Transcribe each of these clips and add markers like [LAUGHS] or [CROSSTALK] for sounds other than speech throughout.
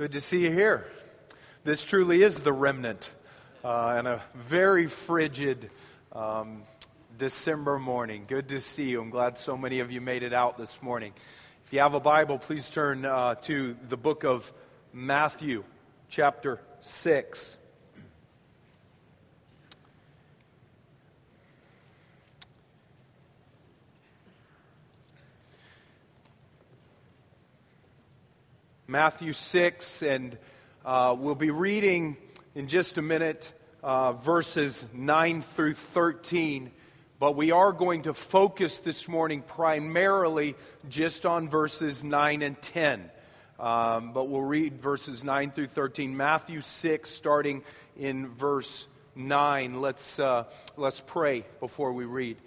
Good to see you here. This truly is the remnant uh, and a very frigid um, December morning. Good to see you. I'm glad so many of you made it out this morning. If you have a Bible, please turn uh, to the book of Matthew, chapter 6. Matthew 6, and uh, we'll be reading in just a minute uh, verses 9 through 13. But we are going to focus this morning primarily just on verses 9 and 10. Um, but we'll read verses 9 through 13. Matthew 6, starting in verse 9. Let's, uh, let's pray before we read.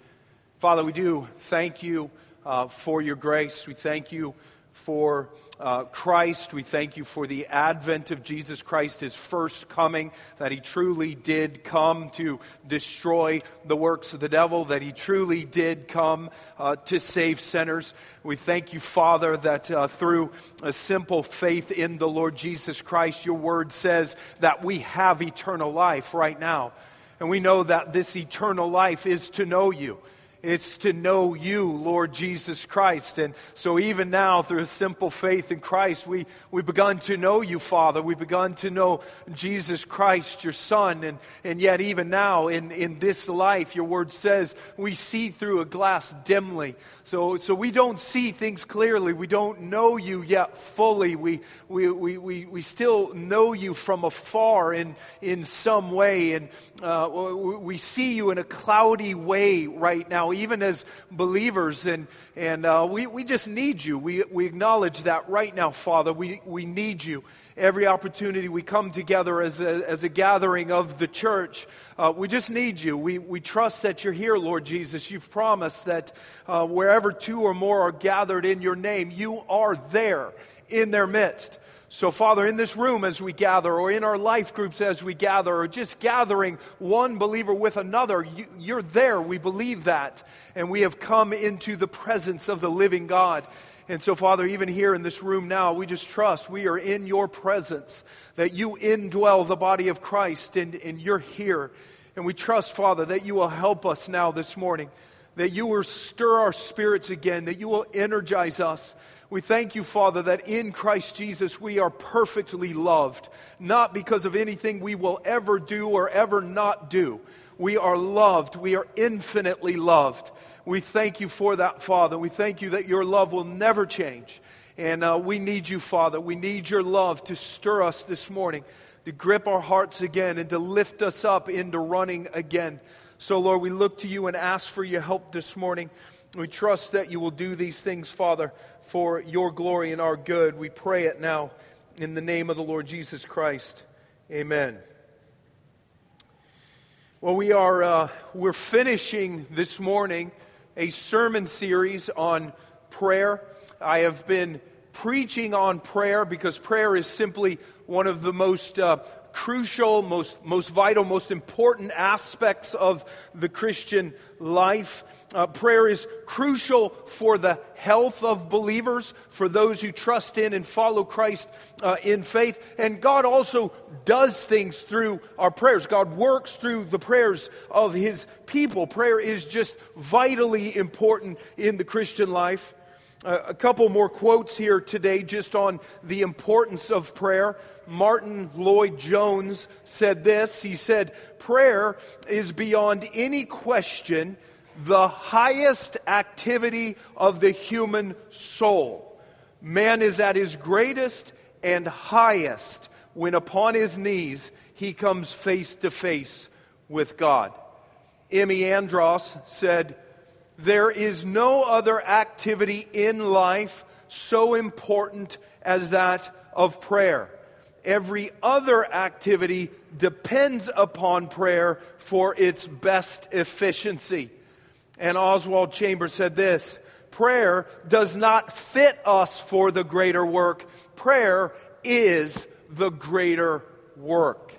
Father, we do thank you uh, for your grace. We thank you for uh, Christ. We thank you for the advent of Jesus Christ, his first coming, that he truly did come to destroy the works of the devil, that he truly did come uh, to save sinners. We thank you, Father, that uh, through a simple faith in the Lord Jesus Christ, your word says that we have eternal life right now. And we know that this eternal life is to know you. It's to know you, Lord Jesus Christ. And so, even now, through a simple faith in Christ, we, we've begun to know you, Father. We've begun to know Jesus Christ, your Son. And, and yet, even now, in, in this life, your word says we see through a glass dimly. So, so we don't see things clearly. We don't know you yet fully. We, we, we, we, we still know you from afar in, in some way. And uh, we see you in a cloudy way right now even as believers. And, and uh, we, we just need you. We, we acknowledge that right now, Father. We, we need you. Every opportunity we come together as a, as a gathering of the church, uh, we just need you. We, we trust that you're here, Lord Jesus. You've promised that uh, wherever two or more are gathered in your name, you are there in their midst. So, Father, in this room as we gather, or in our life groups as we gather, or just gathering one believer with another, you, are there. We believe that. And we have come into the presence of the living God. And so, Father, even here in this room now, we just trust we are in your presence, that you indwell the body of Christ, and, and you're here. And we trust, Father, that you will help us now this morning, that you will stir our spirits again, that you will energize us we thank you, Father, that in Christ Jesus we are perfectly loved, not because of anything we will ever do or ever not do. We are loved. We are infinitely loved. We thank you for that, Father. We thank you that your love will never change. And uh, we need you, Father. We need your love to stir us this morning, to grip our hearts again, and to lift us up into running again. So, Lord, we look to you and ask for your help this morning. We trust that you will do these things, Father for your glory and our good. We pray it now in the name of the Lord Jesus Christ. Amen. Well, we are uh, we're finishing this morning a sermon series on prayer. I have been preaching on prayer because prayer is simply one of the most uh, crucial, most, most vital, most important aspects of the Christian life. Uh, prayer is crucial for the health of believers, for those who trust in and follow Christ uh, in faith. And God also does things through our prayers. God works through the prayers of His people. Prayer is just vitally important in the Christian life. A couple more quotes here today just on the importance of prayer. Martyn Lloyd-Jones said this. He said, Prayer is beyond any question the highest activity of the human soul. Man is at his greatest and highest when upon his knees he comes face to face with God. Emmy Andros said, There is no other activity in life so important as that of prayer every other activity depends upon prayer for its best efficiency. And Oswald Chambers said this prayer does not fit us for the greater work, prayer is the greater work.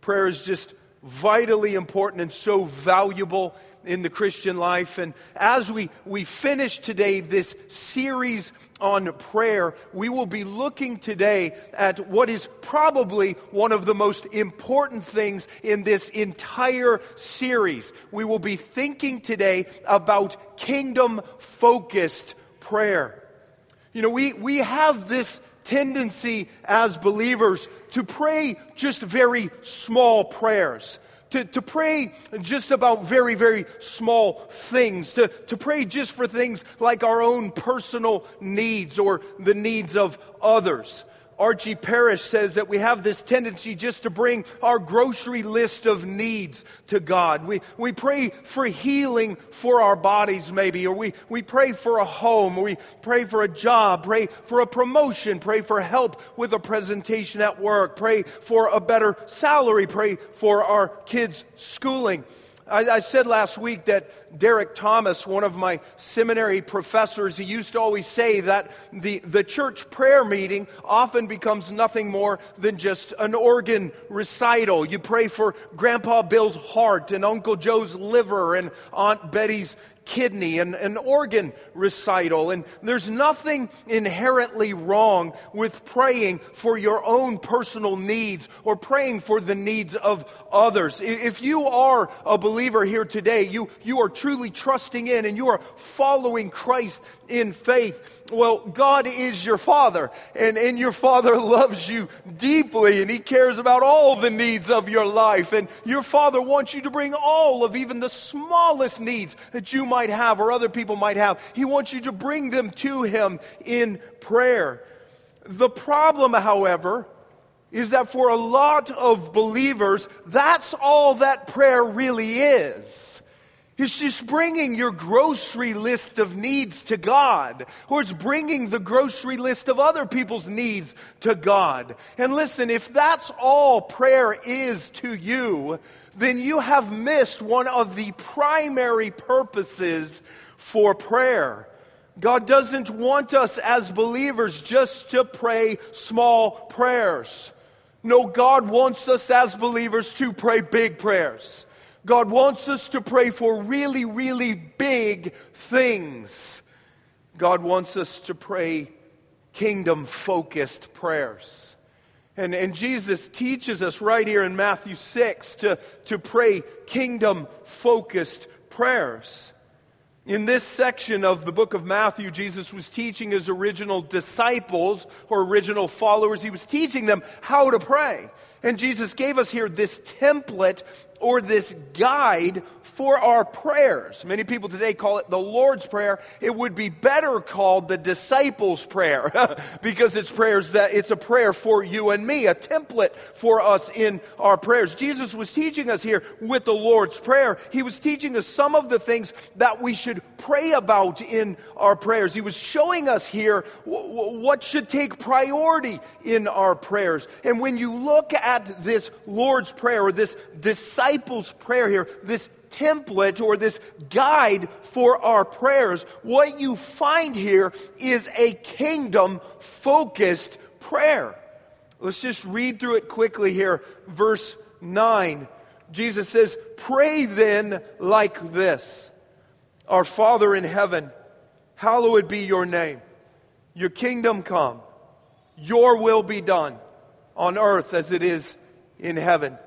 Prayer is just vitally important and so valuable in the Christian life. And as we, we finish today this series on prayer, we will be looking today at what is probably one of the most important things in this entire series. We will be thinking today about kingdom focused prayer. You know, we, we have this tendency as believers to pray just very small prayers to, to pray just about very, very small things, to, to pray just for things like our own personal needs or the needs of others. Archie Parrish says that we have this tendency just to bring our grocery list of needs to God. We, we pray for healing for our bodies, maybe, or we, we pray for a home, or we pray for a job, pray for a promotion, pray for help with a presentation at work, pray for a better salary, pray for our kids' schooling. I, I, said last week that Derek Thomas, one of my seminary professors, he used to always say that the, the church prayer meeting often becomes nothing more than just an organ recital. You pray for Grandpa Bill's heart and Uncle Joe's liver and Aunt Betty's kidney and an organ recital. And there's nothing inherently wrong with praying for your own personal needs or praying for the needs of others. If you are a believer here today, you, you are truly trusting in and you are following Christ in faith. Well, God is your Father, and, and your Father [LAUGHS] loves you deeply, and He cares about all the needs of your life. And your Father wants you to bring all of even the smallest needs that you might have or other people might have. He wants you to bring them to Him in prayer. The problem, however, is that for a lot of believers, that's all that prayer really is. It's just bringing your grocery list of needs to God, or it's bringing the grocery list of other people's needs to God. And listen, if that's all prayer is to you, then you have missed one of the primary purposes for prayer. God doesn't want us as believers just to pray small prayers. No, God wants us as believers to pray big prayers. God wants us to pray for really, really big things. God wants us to pray kingdom focused prayers. And, and Jesus teaches us right here in Matthew 6 to, to pray kingdom focused prayers. In this section of the book of Matthew, Jesus was teaching his original disciples or original followers, he was teaching them how to pray. And Jesus gave us here this template or this guide for our prayers. Many people today call it the Lord's Prayer. It would be better called the disciples' prayer [LAUGHS] because it's prayers that it's a prayer for you and me, a template for us in our prayers. Jesus was teaching us here with the Lord's Prayer. He was teaching us some of the things that we should pray about in our prayers. He was showing us here what should take priority in our prayers. And when you look at this Lord's Prayer or this disciples' prayer here, this template or this guide for our prayers, what you find here is a kingdom focused prayer. Let's just read through it quickly here. Verse 9. Jesus says, Pray then like this Our Father in heaven, hallowed be your name. Your kingdom come. Your will be done on earth as it is in heaven.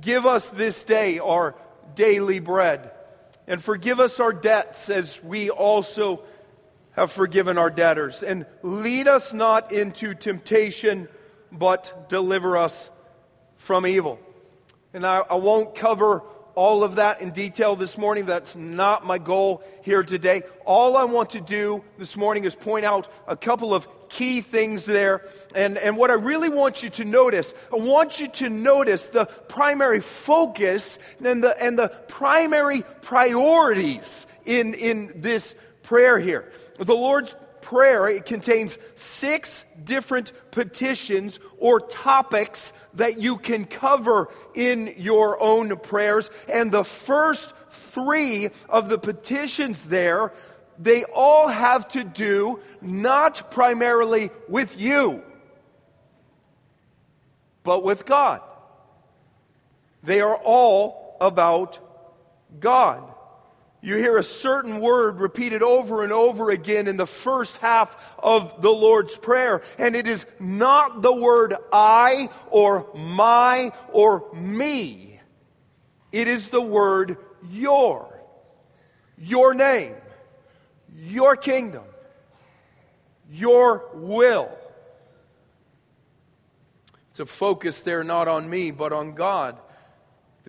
Give us this day our daily bread. And forgive us our debts as we also have forgiven our debtors. And lead us not into temptation, but deliver us from evil. And I, I won't cover all of that in detail this morning. That's not my goal here today. All I want to do this morning is point out a couple of key things there. And, and what I really want you to notice, I want you to notice the primary focus and the, and the primary priorities in, in this prayer here. The Lord's prayer, it contains six different petitions or topics that you can cover in your own prayers. And the first three of the petitions there, they all have to do not primarily with you, but with God. They are all about God. You hear a certain word repeated over and over again in the first half of the Lord's Prayer. And it is not the word I or my or me. It is the word your. Your name. Your kingdom. Your will. It's a focus there not on me, but on God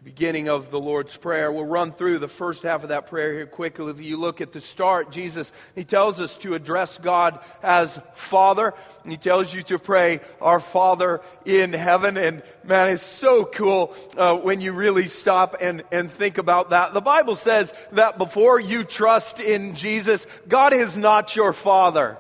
beginning of the Lord's Prayer. We'll run through the first half of that prayer here quickly. If you look at the start, Jesus, he tells us to address God as Father. And he tells you to pray, Our Father in heaven. And man, it's so cool uh, when you really stop and, and think about that. The Bible says that before you trust in Jesus, God is not your Father.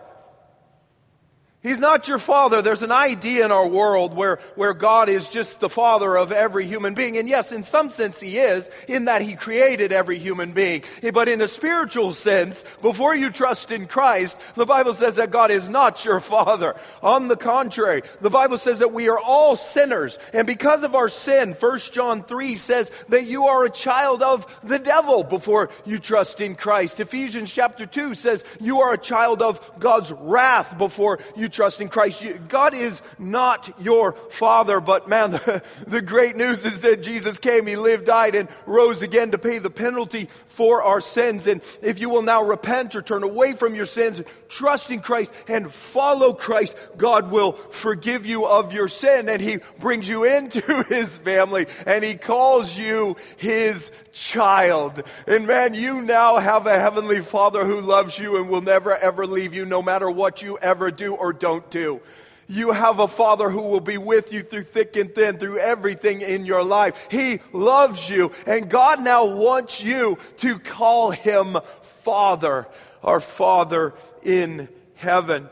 He's not your father. There's an idea in our world where, where God is just the father of every human being. And yes, in some sense he is, in that he created every human being. But in a spiritual sense, before you trust in Christ, the Bible says that God is not your father. On the contrary, the Bible says that we are all sinners. And because of our sin, 1 John 3 says that you are a child of the devil before you trust in Christ. Ephesians chapter 2 says you are a child of God's wrath before you trust in Christ. God is not your father, but man, [LAUGHS] the, the great news is that Jesus came, He lived, died, and rose again to pay the penalty for our sins. And if you will now repent or turn away from your sins, trust in Christ and follow Christ, God will forgive you of your sin and He brings you [LAUGHS] into His family and He calls you His child. And man, you now have a heavenly Father who loves you and will never ever leave you no matter what you ever do or don't do. You have a father who will be with you through thick and thin, through everything in your life. He loves you, and God now wants you to call him Father, our Father in heaven.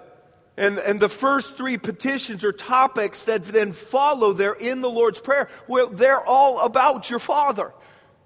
And, and the first three petitions or topics that then follow there in the Lord's Prayer, well, they're all about your Father.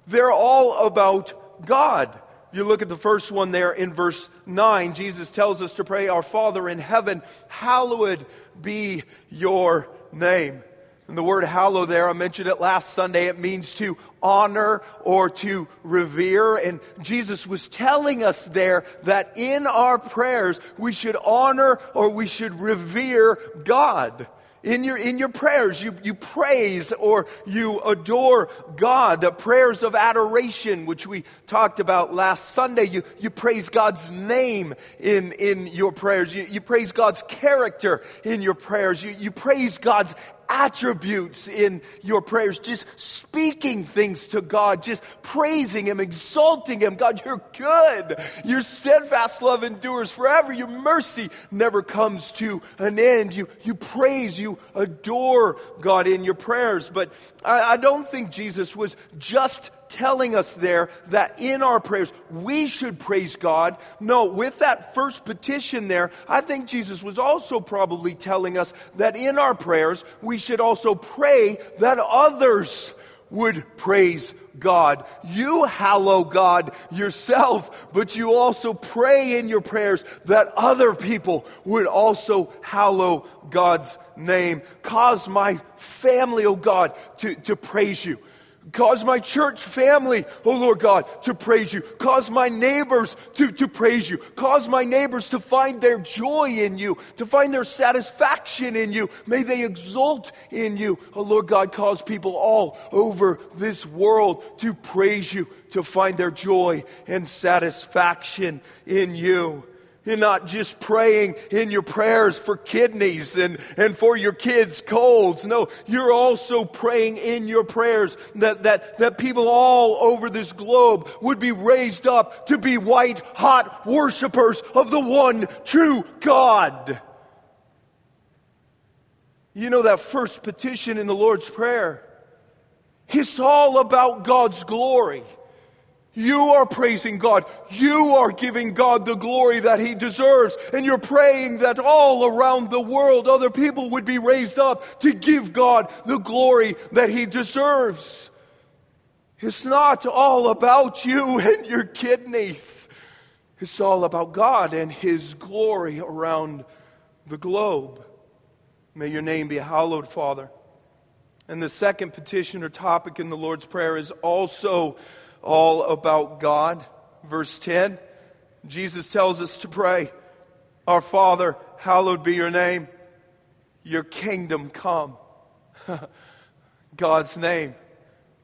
They're all about God. You look at the first one there in verse 9, Jesus tells us to pray, Our Father in heaven, hallowed be your name. And the word hallow there, I mentioned it last Sunday, it means to honor or to revere. And Jesus was telling us there that in our prayers we should honor or we should revere God. In your, in your prayers, you, you praise or you adore God. The prayers of adoration, which we talked about last Sunday, you, you praise God's name in, in your prayers. You, you praise God's character in your prayers. You, you praise God's attributes in your prayers, just speaking things to God, just praising Him, exalting Him. God, you're good. Your steadfast love endures forever. Your mercy never comes to an end. You, you praise, you adore God in your prayers. But I, I don't think Jesus was just telling us there that in our prayers we should praise God. No, with that first petition there, I think Jesus was also probably telling us that in our prayers we should also pray that others would praise God. You hallow God yourself, but you also pray in your prayers that other people would also hallow God's name. Cause my family, oh God, to, to praise you. Cause my church family, oh Lord God, to praise you. Cause my neighbors to, to praise you. Cause my neighbors to find their joy in you, to find their satisfaction in you. May they exult in you. Oh Lord God, cause people all over this world to praise you, to find their joy and satisfaction in you. You're not just praying in your prayers for kidneys and, and for your kids' colds. No, you're also praying in your prayers that, that, that people all over this globe would be raised up to be white hot worshipers of the one true God. You know that first petition in the Lord's Prayer? It's all about God's glory. You are praising God. You are giving God the glory that He deserves. And you're praying that all around the world, other people would be raised up to give God the glory that He deserves. It's not all about you [LAUGHS] and your kidneys. It's all about God and His glory around the globe. May your name be hallowed, Father. And the second petition or topic in the Lord's Prayer is also all about God. Verse 10, Jesus tells us to pray, Our Father, hallowed be your name, your kingdom come. [LAUGHS] God's name,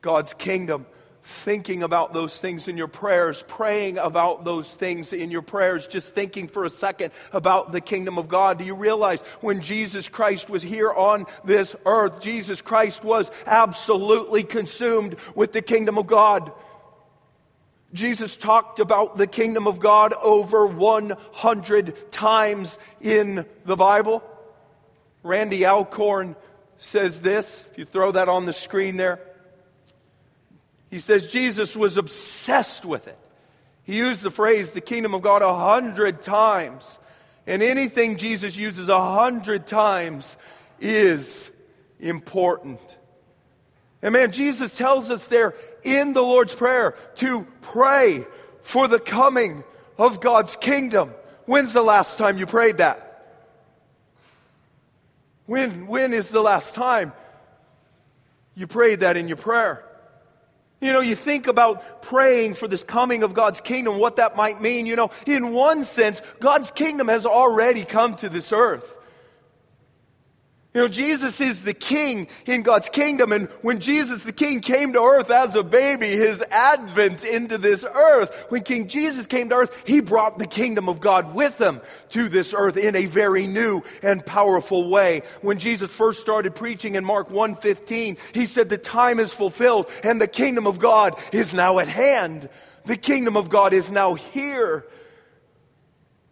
God's kingdom thinking about those things in your prayers, praying about those things in your prayers, just thinking for a second about the kingdom of God. Do you realize when Jesus Christ was here on this earth, Jesus Christ was absolutely consumed with the kingdom of God? Jesus talked about the kingdom of God over 100 times in the Bible. Randy Alcorn says this, if you throw that on the screen there. He says Jesus was obsessed with it. He used the phrase the kingdom of God a hundred times. And anything Jesus uses a hundred times is important. And man, Jesus tells us there in the Lord's Prayer to pray for the coming of God's kingdom. When's the last time you prayed that? When, when is the last time you prayed that in your prayer? You know, you think about praying for this coming of God's kingdom, what that might mean. You know, in one sense, God's kingdom has already come to this earth. You know, Jesus is the king in God's kingdom. And when Jesus the king came to earth as a baby, his advent into this earth, when King Jesus came to earth, he brought the kingdom of God with him to this earth in a very new and powerful way. When Jesus first started preaching in Mark 1:15, he said the time is fulfilled and the kingdom of God is now at hand. The kingdom of God is now here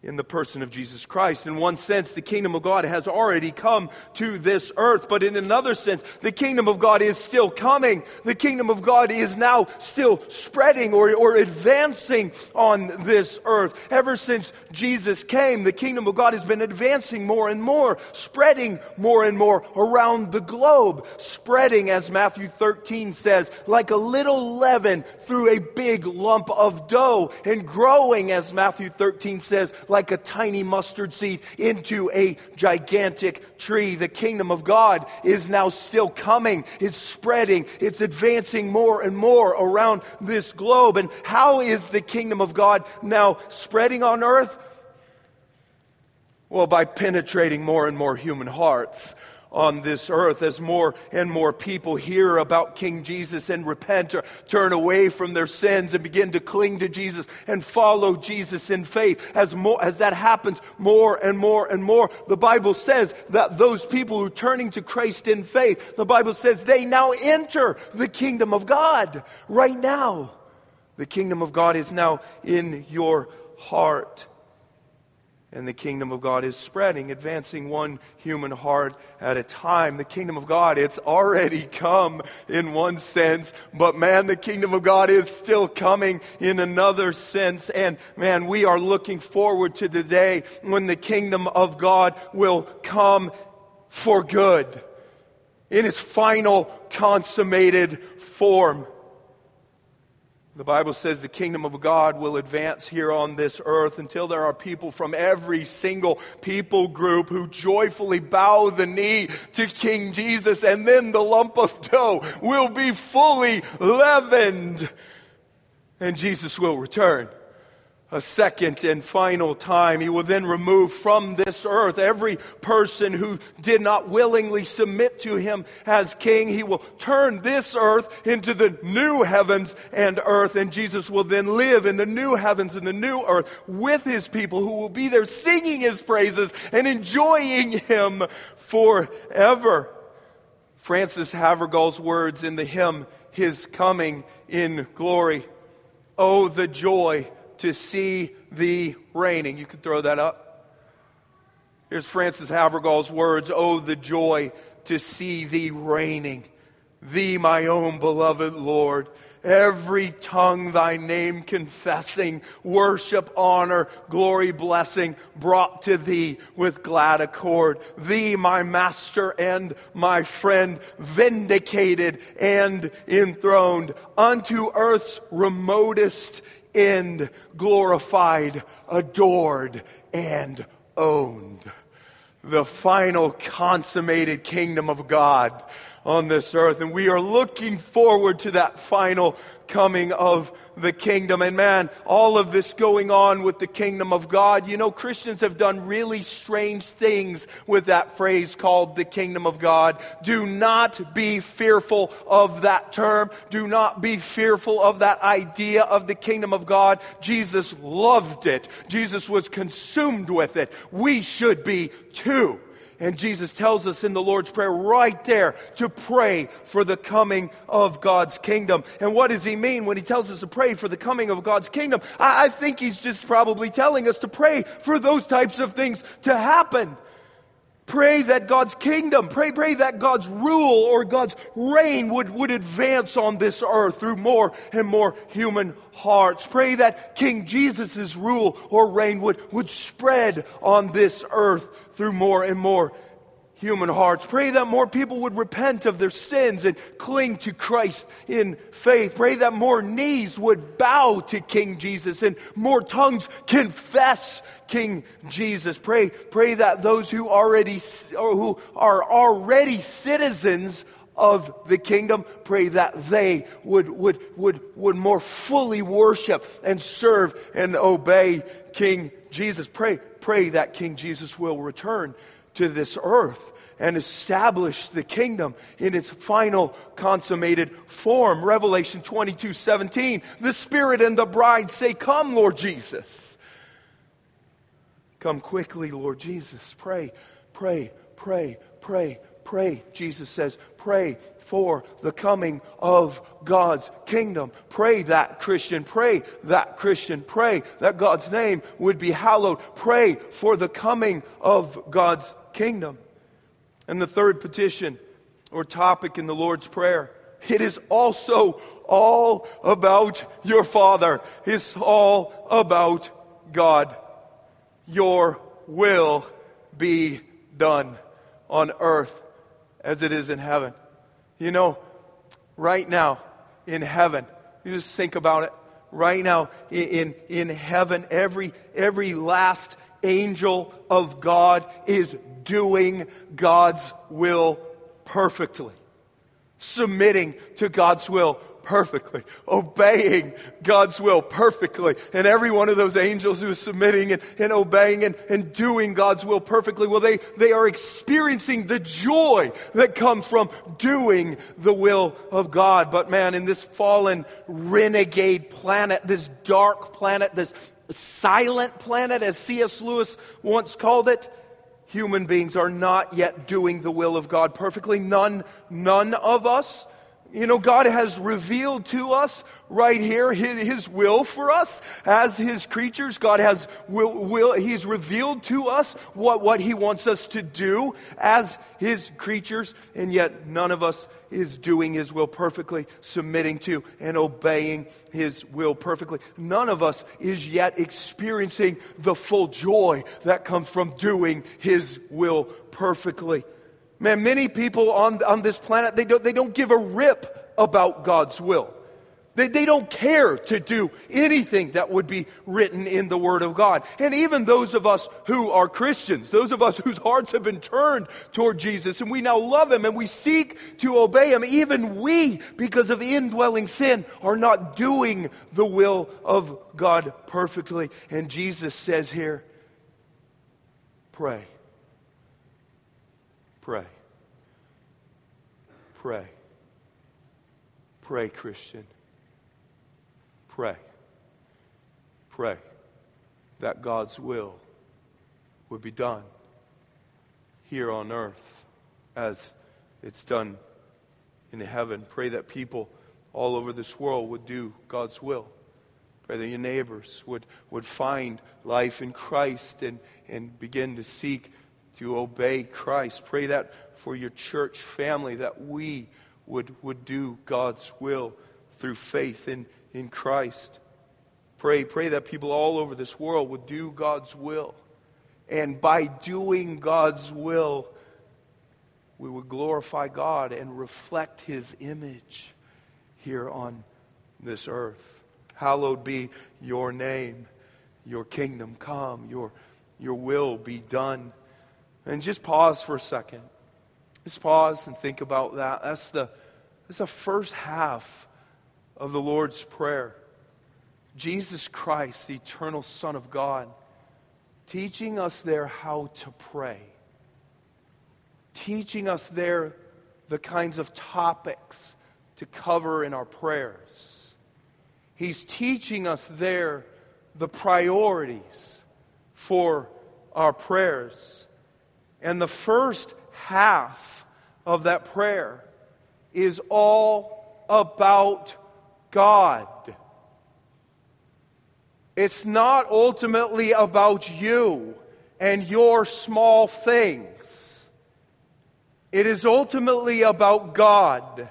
in the person of Jesus Christ. In one sense, the kingdom of God has already come to this earth, but in another sense, the kingdom of God is still coming. The kingdom of God is now still spreading or, or advancing on this earth. Ever since Jesus came, the kingdom of God has been advancing more and more, spreading more and more around the globe, spreading, as Matthew 13 says, like a little leaven through a big lump of dough, and growing, as Matthew 13 says, like a tiny mustard seed into a gigantic tree. The kingdom of God is now still coming. It's spreading. It's advancing more and more around this globe. And how is the kingdom of God now spreading on earth? Well, by penetrating more and more human hearts on this earth as more and more people hear about King Jesus and repent or turn away from their sins and begin to cling to Jesus and follow Jesus in faith. As, more, as that happens more and more and more, the Bible says that those people who are turning to Christ in faith, the Bible says they now enter the kingdom of God right now. The kingdom of God is now in your heart and the kingdom of God is spreading, advancing one human heart at a time. The kingdom of God, it's already come in one sense, but man, the kingdom of God is still coming in another sense. And man, we are looking forward to the day when the kingdom of God will come for good in its final consummated form. The Bible says the kingdom of God will advance here on this earth until there are people from every single people group who joyfully bow the knee to King Jesus, and then the lump of dough will be fully leavened, and Jesus will return a second and final time. He will then remove from this earth every person who did not willingly submit to him as king. He will turn this earth into the new heavens and earth, and Jesus will then live in the new heavens and the new earth with his people who will be there singing his praises and enjoying him forever. Frances Havergal's words in the hymn, His Coming in Glory. Oh, the joy to see thee reigning. You could throw that up. Here's Frances Havergal's words Oh, the joy to see thee reigning, thee, my own beloved Lord every tongue thy name confessing, worship, honor, glory, blessing brought to thee with glad accord. Thee, my master and my friend, vindicated and enthroned unto earth's remotest end, glorified, adored, and owned. The final consummated kingdom of God on this earth. And we are looking forward to that final coming of the kingdom. And man, all of this going on with the kingdom of God, you know, Christians have done really strange things with that phrase called the kingdom of God. Do not be fearful of that term. Do not be fearful of that idea of the kingdom of God. Jesus loved it. Jesus was consumed with it. We should be too. And Jesus tells us in the Lord's Prayer right there to pray for the coming of God's kingdom. And what does he mean when he tells us to pray for the coming of God's kingdom? I, I think he's just probably telling us to pray for those types of things to happen. Pray that God's kingdom, pray, pray that God's rule or God's reign would, would advance on this earth through more and more human hearts. Pray that King Jesus' rule or reign would, would spread on this earth through more and more human hearts. Pray that more people would repent of their sins and cling to Christ in faith. Pray that more knees would bow to King Jesus and more tongues confess King Jesus. Pray, pray that those who already who are already citizens of the kingdom, pray that they would, would, would, would more fully worship and serve and obey King Jesus. Pray, pray that King Jesus will return to this earth and establish the kingdom in its final consummated form. Revelation 22 17. The Spirit and the bride say, Come, Lord Jesus. Come quickly, Lord Jesus. Pray, pray, pray, pray, pray. Jesus says, Pray for the coming of God's kingdom. Pray that Christian, pray that Christian, pray that God's name would be hallowed. Pray for the coming of God's kingdom. And the third petition or topic in the Lord's Prayer, it is also all about your Father. It's all about God. Your will be done on earth as it is in heaven. You know, right now in heaven, you just think about it. Right now in, in, heaven, every, every last angel of God is doing God's will perfectly, submitting to God's will perfectly, obeying God's will perfectly. And every one of those angels who is submitting and, and obeying and, and doing God's will perfectly, well, they, they are experiencing the joy that comes from doing the will of God. But man, in this fallen renegade planet, this dark planet, this silent planet, as C.S. Lewis once called it, human beings are not yet doing the will of God perfectly. None, none of us. You know, God has revealed to us right here his, his, will for us as his creatures. God has will, will, he's revealed to us what, what he wants us to do as his creatures, and yet none of us is doing his will perfectly, submitting to and obeying his will perfectly. None of us is yet experiencing the full joy that comes from doing his will perfectly. Man, many people on, on this planet, they don't, they don't give a rip about God's will. They, they don't care to do anything that would be written in the Word of God. And even those of us who are Christians, those of us whose hearts have been turned toward Jesus and we now love Him and we seek to obey Him, even we, because of indwelling sin, are not doing the will of God perfectly. And Jesus says here, pray. Pray. Pray. Pray, Christian. Pray. Pray that God's will would be done here on earth as it's done in heaven. Pray that people all over this world would do God's will. Pray that your neighbors would, would find life in Christ and, and begin to seek to obey Christ. Pray that for your church family, that we would, would do God's will through faith in, in Christ. Pray, pray that people all over this world would do God's will. And by doing God's will, we would glorify God and reflect His image here on this earth. Hallowed be your name, your kingdom come, your, your will be done. And just pause for a second Just pause and think about that. That's the, that's the first half of the Lord's Prayer. Jesus Christ, the eternal Son of God, teaching us there how to pray, teaching us there the kinds of topics to cover in our prayers. He's teaching us there the priorities for our prayers. And the first half of that prayer is all about God. It's not ultimately about you and your small things. It is ultimately about God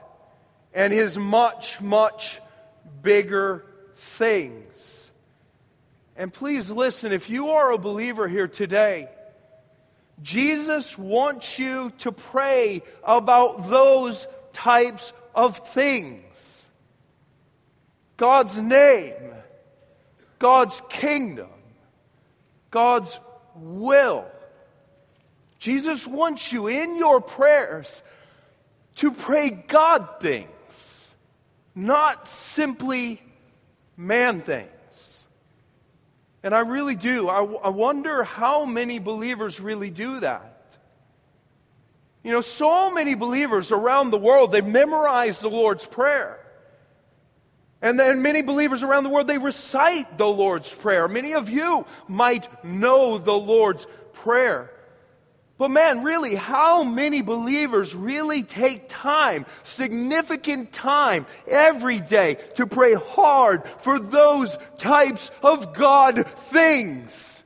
and His much, much bigger things. And please listen if you are a believer here today, Jesus wants you to pray about those types of things God's name, God's kingdom, God's will. Jesus wants you in your prayers to pray God things, not simply man things. And I really do. I, I wonder how many believers really do that. You know, so many believers around the world, they've memorized the Lord's Prayer. And then many believers around the world, they recite the Lord's Prayer. Many of you might know the Lord's Prayer. But man, really, how many believers really take time, significant time, every day to pray hard for those types of God things?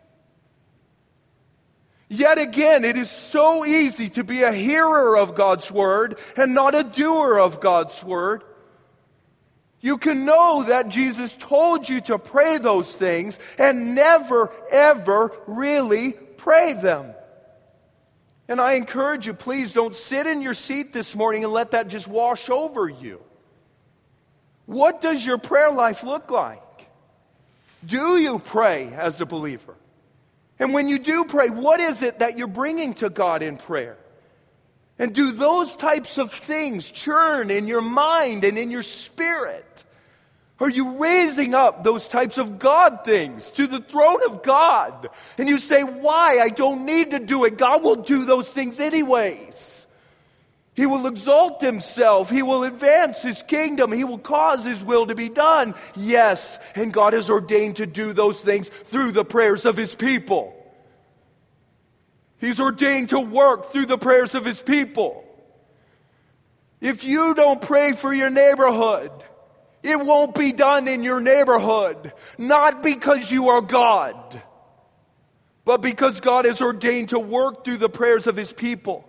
Yet again, it is so easy to be a hearer of God's Word and not a doer of God's Word. You can know that Jesus told you to pray those things and never, ever really pray them. And I encourage you, please don't sit in your seat this morning and let that just wash over you. What does your prayer life look like? Do you pray as a believer? And when you do pray, what is it that you're bringing to God in prayer? And do those types of things churn in your mind and in your spirit? Are you raising up those types of God things to the throne of God? And you say, Why? I don't need to do it. God will do those things anyways. He will exalt himself. He will advance his kingdom. He will cause his will to be done. Yes, and God has ordained to do those things through the prayers of his people. He's ordained to work through the prayers of his people. If you don't pray for your neighborhood, it won't be done in your neighborhood. Not because you are God, but because God is ordained to work through the prayers of his people.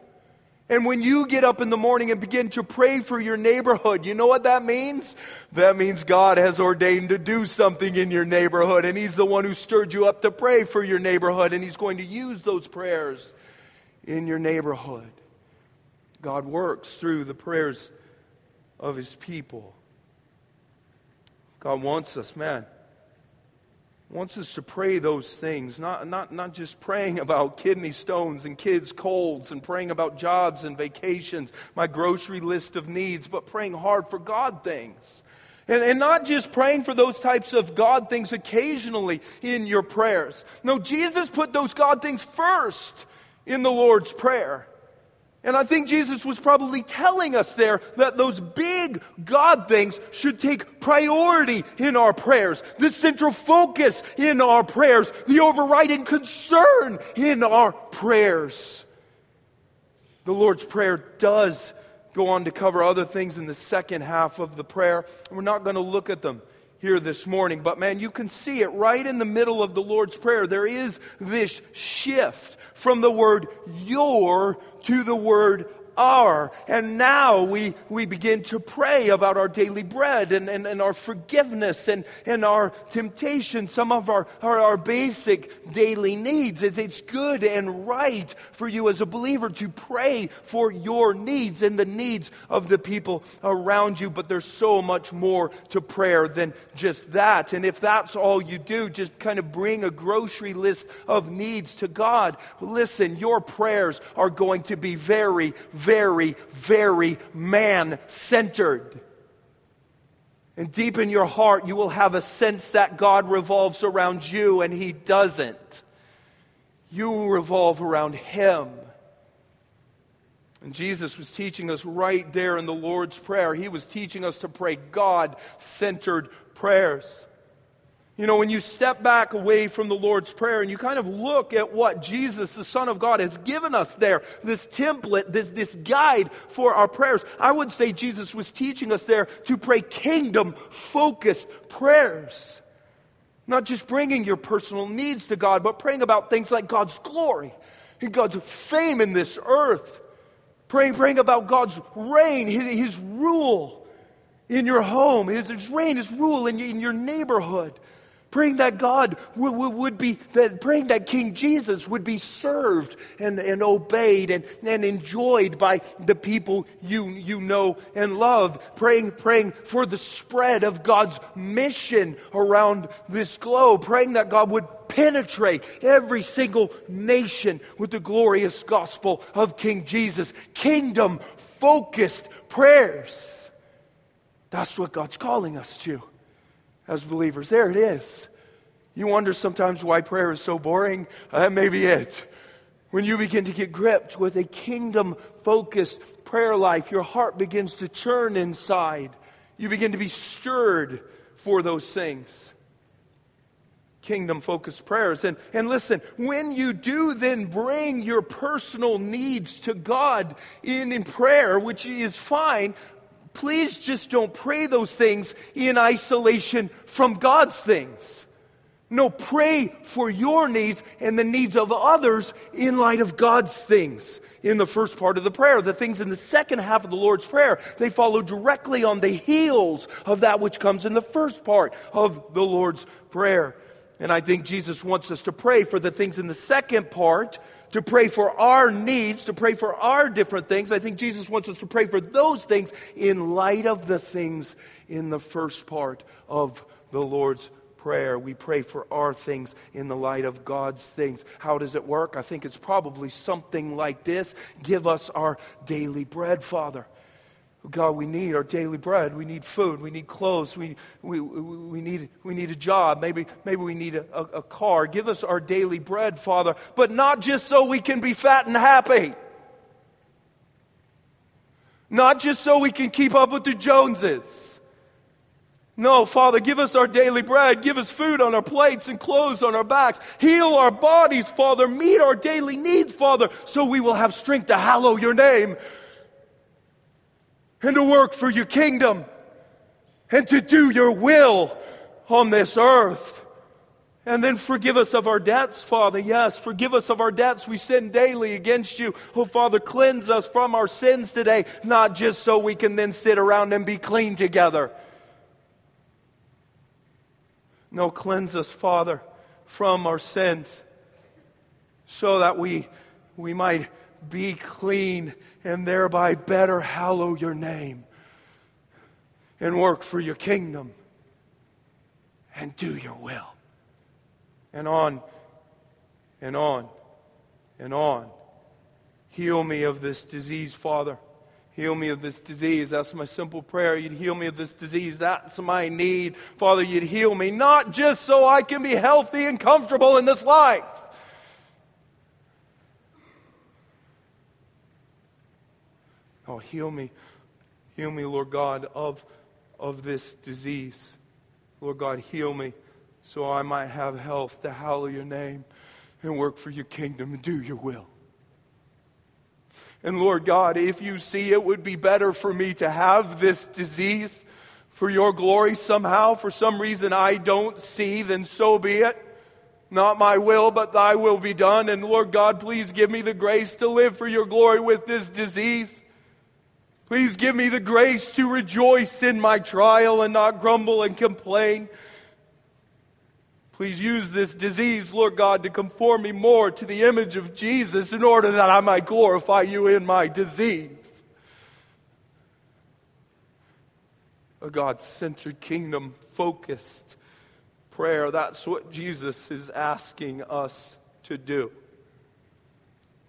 And when you get up in the morning and begin to pray for your neighborhood, you know what that means? That means God has ordained to do something in your neighborhood, and He's the one who stirred you up to pray for your neighborhood, and He's going to use those prayers in your neighborhood. God works through the prayers of His people. God wants us, man wants us to pray those things, not, not, not just praying about kidney stones and kids' colds and praying about jobs and vacations, my grocery list of needs, but praying hard for God things. And, and not just praying for those types of God things occasionally in your prayers. No, Jesus put those God things first in the Lord's Prayer. And I think Jesus was probably telling us there that those big God things should take priority in our prayers, the central focus in our prayers, the overriding concern in our prayers. The Lord's Prayer does go on to cover other things in the second half of the prayer. We're not going to look at them here this morning, but man, you can see it right in the middle of the Lord's Prayer. There is this shift from the word your to the word are. And now we, we begin to pray about our daily bread and, and, and our forgiveness and, and our temptation, some of our, our, our basic daily needs. It's, good and right for you as a believer to pray for your needs and the needs of the people around you. But there's so much more to prayer than just that. And if that's all you do, just kind of bring a grocery list of needs to God. Listen, your prayers are going to be very, very very, very man centered. And deep in your heart, you will have a sense that God revolves around you and He doesn't. You revolve around Him. And Jesus was teaching us right there in the Lord's Prayer. He was teaching us to pray God centered prayers. You know, when you step back away from the Lord's Prayer and you kind of look at what Jesus, the Son of God, has given us there, this template, this, this guide for our prayers, I would say Jesus was teaching us there to pray kingdom focused prayers. Not just bringing your personal needs to God, but praying about things like God's glory and God's fame in this earth. Praying, praying about God's reign, his, his rule in your home, his, his reign, his rule in, in your neighborhood praying that God would, would, be, that praying that King Jesus would be served and, and obeyed and, and enjoyed by the people you, you know and love. Praying, praying for the spread of God's mission around this globe. Praying that God would penetrate every single nation with the glorious gospel of King Jesus. Kingdom focused prayers. That's what God's calling us to as believers. There it is. You wonder sometimes why prayer is so boring? Uh, that may be it. When you begin to get gripped with a kingdom focused prayer life, your heart begins to churn inside. You begin to be stirred for those things. Kingdom focused prayers. And, and listen, when you do then bring your personal needs to God in, in prayer, which is fine, please just don't pray those things in isolation from God's things. No, pray for your needs and the needs of others in light of God's things in the first part of the prayer. The things in the second half of the Lord's Prayer, they follow directly on the heels of that which comes in the first part of the Lord's Prayer. And I think Jesus wants us to pray for the things in the second part to pray for our needs, to pray for our different things. I think Jesus wants us to pray for those things in light of the things in the first part of the Lord's Prayer. We pray for our things in the light of God's things. How does it work? I think it's probably something like this Give us our daily bread, Father. God, we need our daily bread. We need food. We need clothes. We, we, we, need, we need a job. Maybe, maybe we need a, a, a car. Give us our daily bread, Father, but not just so we can be fat and happy. Not just so we can keep up with the Joneses. No, Father, give us our daily bread. Give us food on our plates and clothes on our backs. Heal our bodies, Father. Meet our daily needs, Father, so we will have strength to hallow your name and to work for your kingdom and to do your will on this earth. And then forgive us of our debts, Father. Yes, forgive us of our debts. We sin daily against you. Oh, Father, cleanse us from our sins today, not just so we can then sit around and be clean together. No, cleanse us, Father, from our sins so that we, we might be clean and thereby better hallow your name and work for your kingdom and do your will. And on and on and on. Heal me of this disease, Father. Heal me of this disease. That's my simple prayer. You'd heal me of this disease. That's my need. Father, you'd heal me, not just so I can be healthy and comfortable in this life Oh, heal me. Heal me, Lord God, of, of this disease. Lord God, heal me so I might have health to hallow your name and work for your kingdom and do your will. And Lord God, if you see it would be better for me to have this disease for your glory somehow, for some reason I don't see, then so be it. Not my will, but thy will be done. And Lord God, please give me the grace to live for your glory with this disease. Please give me the grace to rejoice in my trial and not grumble and complain. Please use this disease, Lord God, to conform me more to the image of Jesus in order that I might glorify you in my disease. A God centered, kingdom focused prayer. That's what Jesus is asking us to do.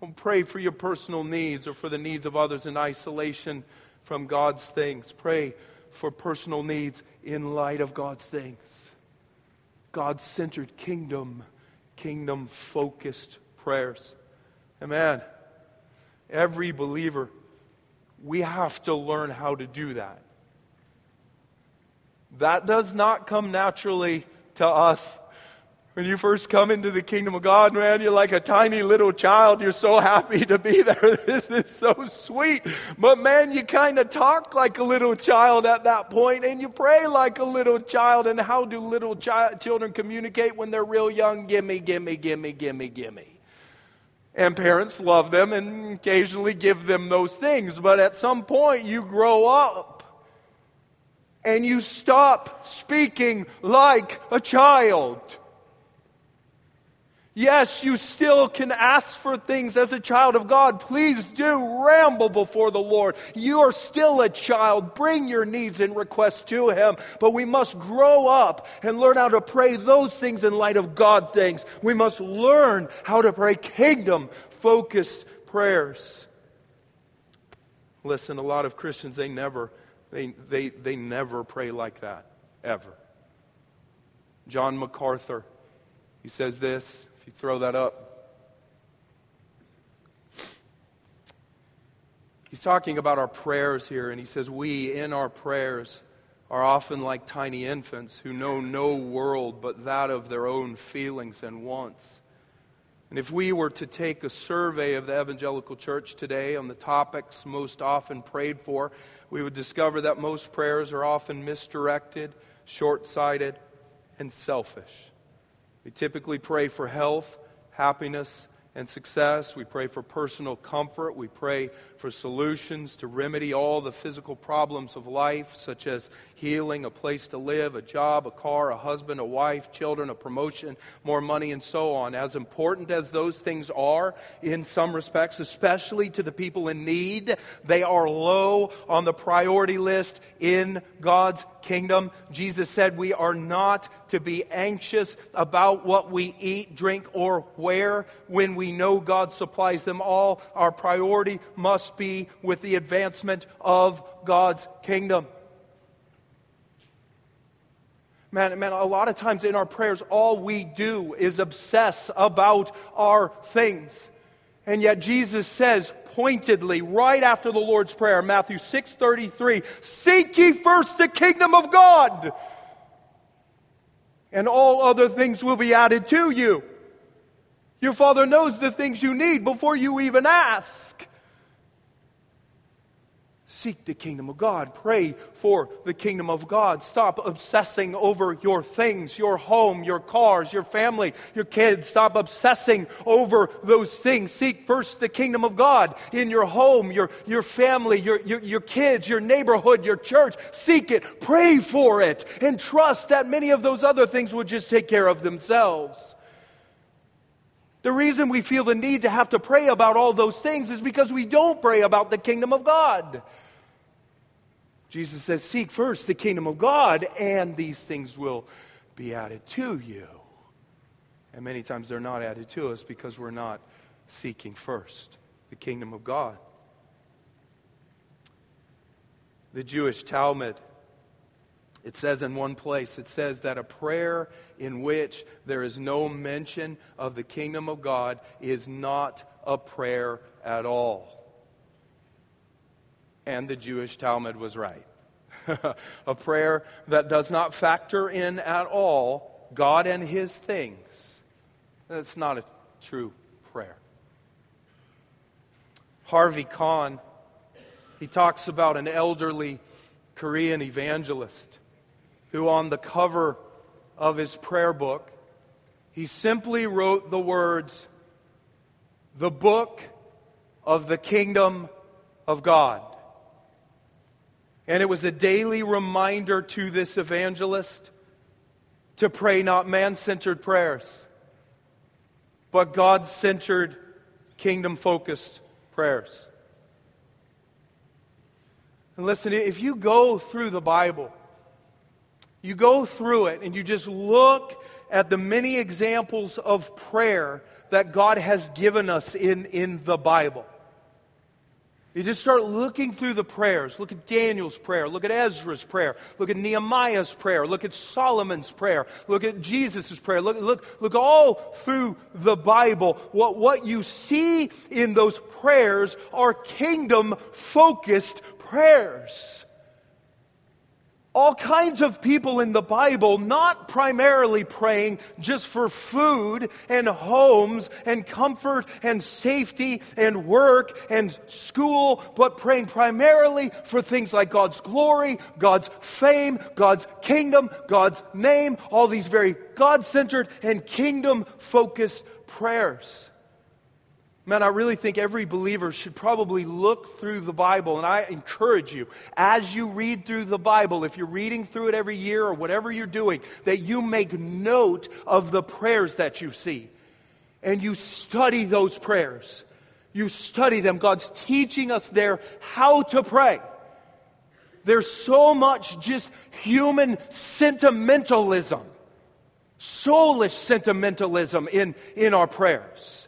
Don't pray for your personal needs or for the needs of others in isolation from God's things. Pray for personal needs in light of God's things. God centered kingdom, kingdom focused prayers. Amen. Every believer, we have to learn how to do that. That does not come naturally to us. When you first come into the kingdom of God, man, you're like a tiny little child. You're so happy to be [LAUGHS] there. This is so sweet. But man, you kind of talk like a little child at that point and you pray like a little child. And how do little chi- children communicate when they're real young? Gimme, gimme, gimme, gimme, gimme. And parents love them and occasionally give them those things. But at some point, you grow up and you stop speaking like a child. Yes, you still can ask for things as a child of God. Please do ramble before the Lord. You are still a child. Bring your needs and requests to Him. But we must grow up and learn how to pray those things in light of God things. We must learn how to pray kingdom focused prayers. Listen, a lot of Christians, they never, they, they, they never pray like that, ever. John MacArthur, he says this throw that up. He's talking about our prayers here, and he says, We, in our prayers, are often like tiny infants who know no world but that of their own feelings and wants. And if we were to take a survey of the evangelical church today on the topics most often prayed for, we would discover that most prayers are often misdirected, short sighted, and selfish. We typically pray for health, happiness, and success. We pray for personal comfort. We pray for solutions to remedy all the physical problems of life, such as healing, a place to live, a job, a car, a husband, a wife, children, a promotion, more money, and so on. As important as those things are in some respects, especially to the people in need, they are low on the priority list in God's kingdom. Jesus said we are not to be anxious about what we eat, drink, or wear when we know God supplies them all. Our priority must be with the advancement of God's kingdom. Man, man, a lot of times in our prayers, all we do is obsess about our things. And yet Jesus says pointedly, right after the Lord's Prayer, Matthew 6:33, seek ye first the kingdom of God, and all other things will be added to you. Your Father knows the things you need before you even ask. Seek the kingdom of God. Pray for the kingdom of God. Stop obsessing over your things, your home, your cars, your family, your kids. Stop obsessing over those things. Seek first the kingdom of God in your home, your, your family, your, your, your kids, your neighborhood, your church. Seek it. Pray for it. And trust that many of those other things will just take care of themselves. The reason we feel the need to have to pray about all those things is because we don't pray about the kingdom of God. Jesus says, Seek first the kingdom of God, and these things will be added to you. And many times they're not added to us because we're not seeking first the kingdom of God. The Jewish Talmud, it says in one place, it says that a prayer in which there is no mention of the kingdom of God is not a prayer at all. And the Jewish Talmud was right. [LAUGHS] a prayer that does not factor in at all God and His things. That's not a true prayer. Harvie Conn, he talks about an elderly Korean evangelist who, on the cover of his prayer book, he simply wrote the words, The Book of the Kingdom of God. And it was a daily reminder to this evangelist to pray not man centered prayers, but God centered, kingdom focused prayers. And listen, if you go through the Bible, You go through it and you just look at the many examples of prayer that God has given us in, in the Bible. You just start looking through the prayers. Look at Daniel's prayer. Look at Ezra's prayer. Look at Nehemiah's prayer. Look at Solomon's prayer. Look at Jesus' prayer. Look, look, look all through the Bible. What, what you see in those prayers are kingdom focused prayers all kinds of people in the Bible not primarily praying just for food and homes and comfort and safety and work and school, but praying primarily for things like God's glory, God's fame, God's kingdom, God's name, all these very God centered and kingdom focused prayers. Man, I really think every believer should probably look through the Bible. And I encourage you, as you read through the Bible, if you're reading through it every year or whatever you're doing, that you make note of the prayers that you see. And you study those prayers. You study them. God's teaching us there how to pray. There's so much just human sentimentalism, soulish sentimentalism in, in our prayers.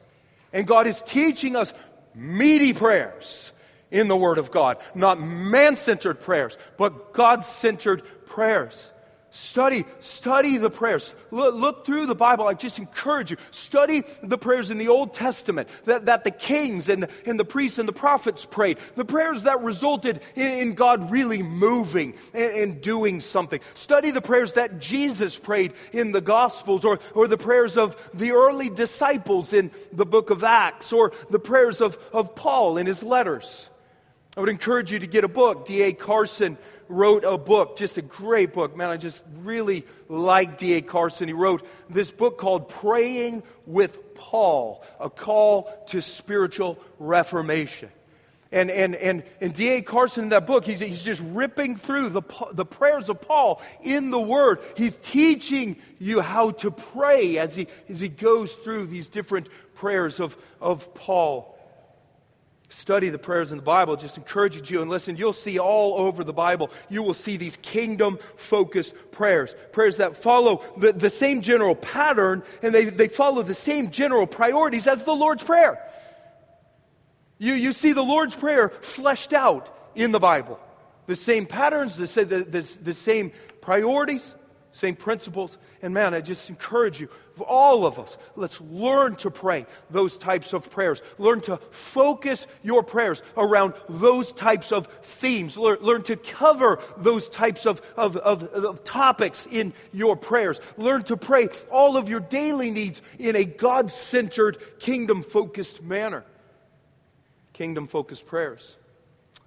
And God is teaching us meaty prayers in the Word of God. Not man centered prayers, but God centered prayers. Study, study the prayers. Look, look, through the Bible. I just encourage you. Study the prayers in the Old Testament that, that the kings and, and the priests and the prophets prayed. The prayers that resulted in, in God really moving and, and, doing something. Study the prayers that Jesus prayed in the Gospels or, or the prayers of the early disciples in the book of Acts or the prayers of, of Paul in his letters. I would encourage you to get a book. D.A. Carson wrote a book, just a great book. Man, I just really like D.A. Carson. He wrote this book called Praying with Paul, a call to spiritual reformation. And, and, and, and D.A. Carson in that book, he's, he's just ripping through the, the prayers of Paul in the Word. He's teaching you how to pray as he, as he goes through these different prayers of, of Paul study the prayers in the Bible, just encourage you and listen, you'll see all over the Bible, you will see these kingdom focused prayers. Prayers that follow the, the same general pattern and they, they follow the same general priorities as the Lord's Prayer. You, you see the Lord's Prayer fleshed out in the Bible. The same patterns, the, the, the, the same priorities, same principles. And man, I just encourage you, all of us, let's learn to pray those types of prayers. Learn to focus your prayers around those types of themes. Learn, learn to cover those types of, of, of, of topics in your prayers. Learn to pray all of your daily needs in a God centered, kingdom focused manner. Kingdom focused prayers.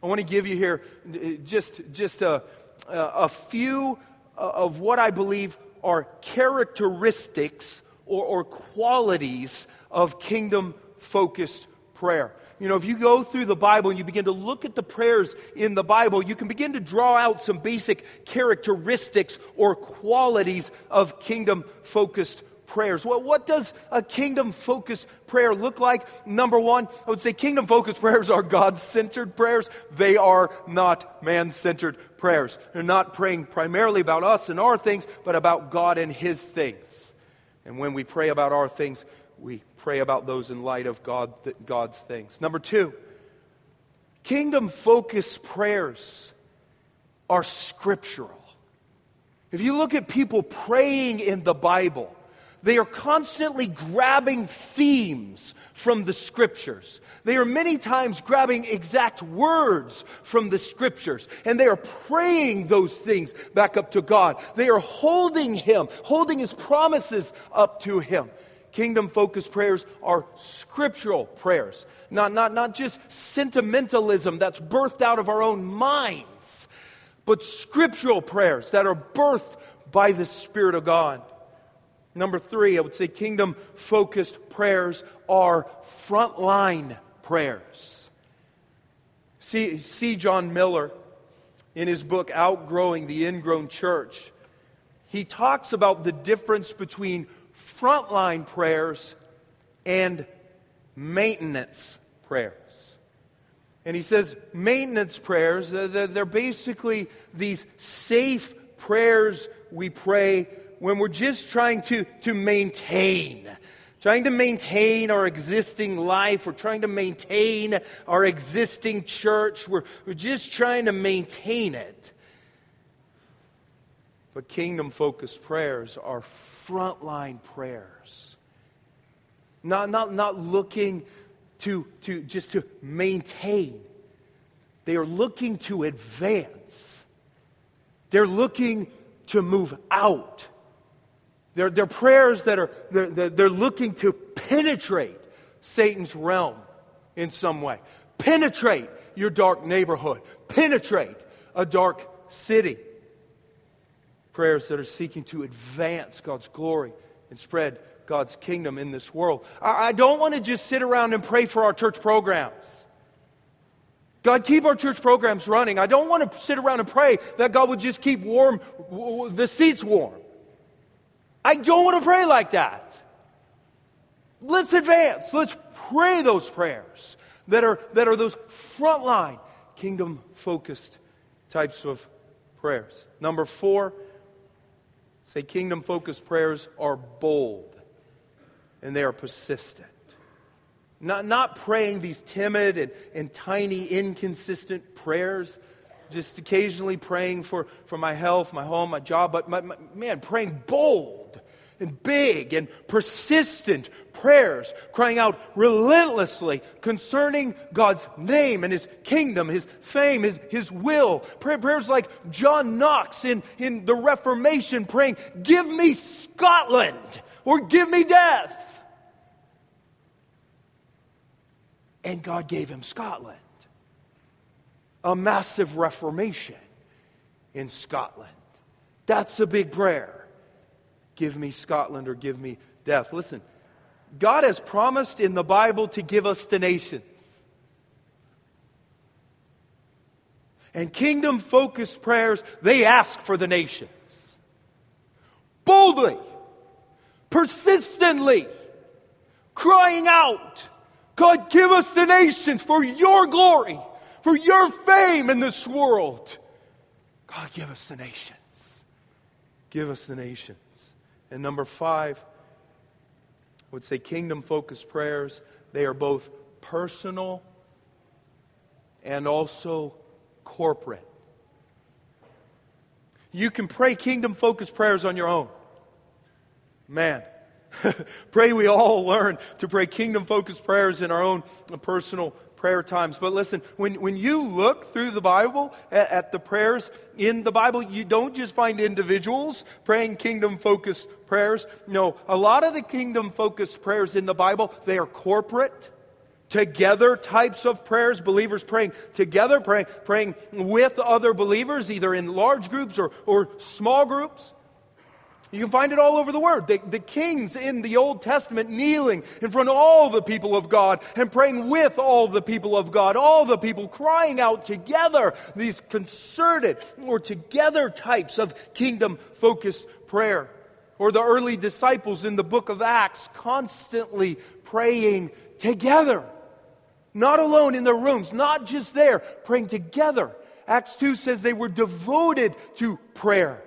I want to give you here uh, just, just a, a few Uh, of what I believe are characteristics or, or qualities of kingdom focused prayer. You know, if you go through the Bible and you begin to look at the prayers in the Bible, you can begin to draw out some basic characteristics or qualities of kingdom focused prayers. Well, what does a kingdom focused prayer look like? Number one, I would say kingdom focused prayers are God centered prayers. They are not man centered prayers. They're not praying primarily about us and our things, but about God and His things. And when we pray about our things, we pray about those in light of God, God's things. Number two, kingdom focused prayers are scriptural. If you look at people praying in the Bible, they are constantly grabbing themes from the scriptures. They are many times grabbing exact words from the scriptures and they are praying those things back up to God. They are holding Him, holding His promises up to Him. Kingdom focused prayers are scriptural prayers, not, not, not just sentimentalism that's birthed out of our own minds, but scriptural prayers that are birthed by the Spirit of God. Number three, I would say kingdom focused prayers are frontline prayers. See, see John Miller in his book Outgrowing the Ingrown Church. He talks about the difference between frontline prayers and maintenance prayers. And he says maintenance prayers, they're basically these safe prayers we pray when we're just trying to, to maintain trying to maintain our existing life. We're trying to maintain our existing church. We're, we're just trying to maintain it. But kingdom focused prayers are frontline prayers. Not, not, not looking to, to just to maintain, they are looking to advance. They're looking to move out. They're, they're prayers that are they're, they're looking to penetrate Satan's realm in some way, penetrate your dark neighborhood, penetrate a dark city. Prayers that are seeking to advance God's glory and spread God's kingdom in this world. I, I don't want to just sit around and pray for our church programs. God, keep our church programs running. I don't want to sit around and pray that God would just keep warm, the seats warm. I don't want to pray like that. Let's advance. Let's pray those prayers that are, that are those frontline, kingdom focused types of prayers. Number four, say kingdom focused prayers are bold and they are persistent. Not, not praying these timid and, and tiny, inconsistent prayers just occasionally praying for, for my health, my home, my job, but my, my, man, praying bold and big and persistent prayers, crying out relentlessly concerning God's name and His kingdom, His fame, His, His will. Pray, prayers like John Knox in, in the Reformation praying, Give me Scotland or give me death. And God gave him Scotland a massive reformation in Scotland. That's a big prayer. Give me Scotland or give me death. Listen, God has promised in the Bible to give us the nations. And kingdom focused prayers, they ask for the nations. Boldly, persistently, crying out, God, give us the nations for your glory for your fame in this world. God, give us the nations. Give us the nations. And number five, I would say kingdom focused prayers. They are both personal and also corporate. You can pray kingdom focused prayers on your own. Man, [LAUGHS] pray we all learn to pray kingdom focused prayers in our own personal prayer times. But listen, when, when you look through the Bible at, at the prayers in the Bible, you don't just find individuals praying kingdom focused prayers. No, a lot of the kingdom focused prayers in the Bible, they are corporate together types of prayers, believers praying together, praying, praying with other believers, either in large groups or, or small groups. You can find it all over the Word. The, the, kings in the Old Testament kneeling in front of all the people of God and praying with all the people of God, all the people crying out together, these concerted or together types of kingdom focused prayer. Or the early disciples in the book of Acts constantly praying together. Not alone in their rooms, not just there, praying together. Acts 2 says they were devoted to prayer.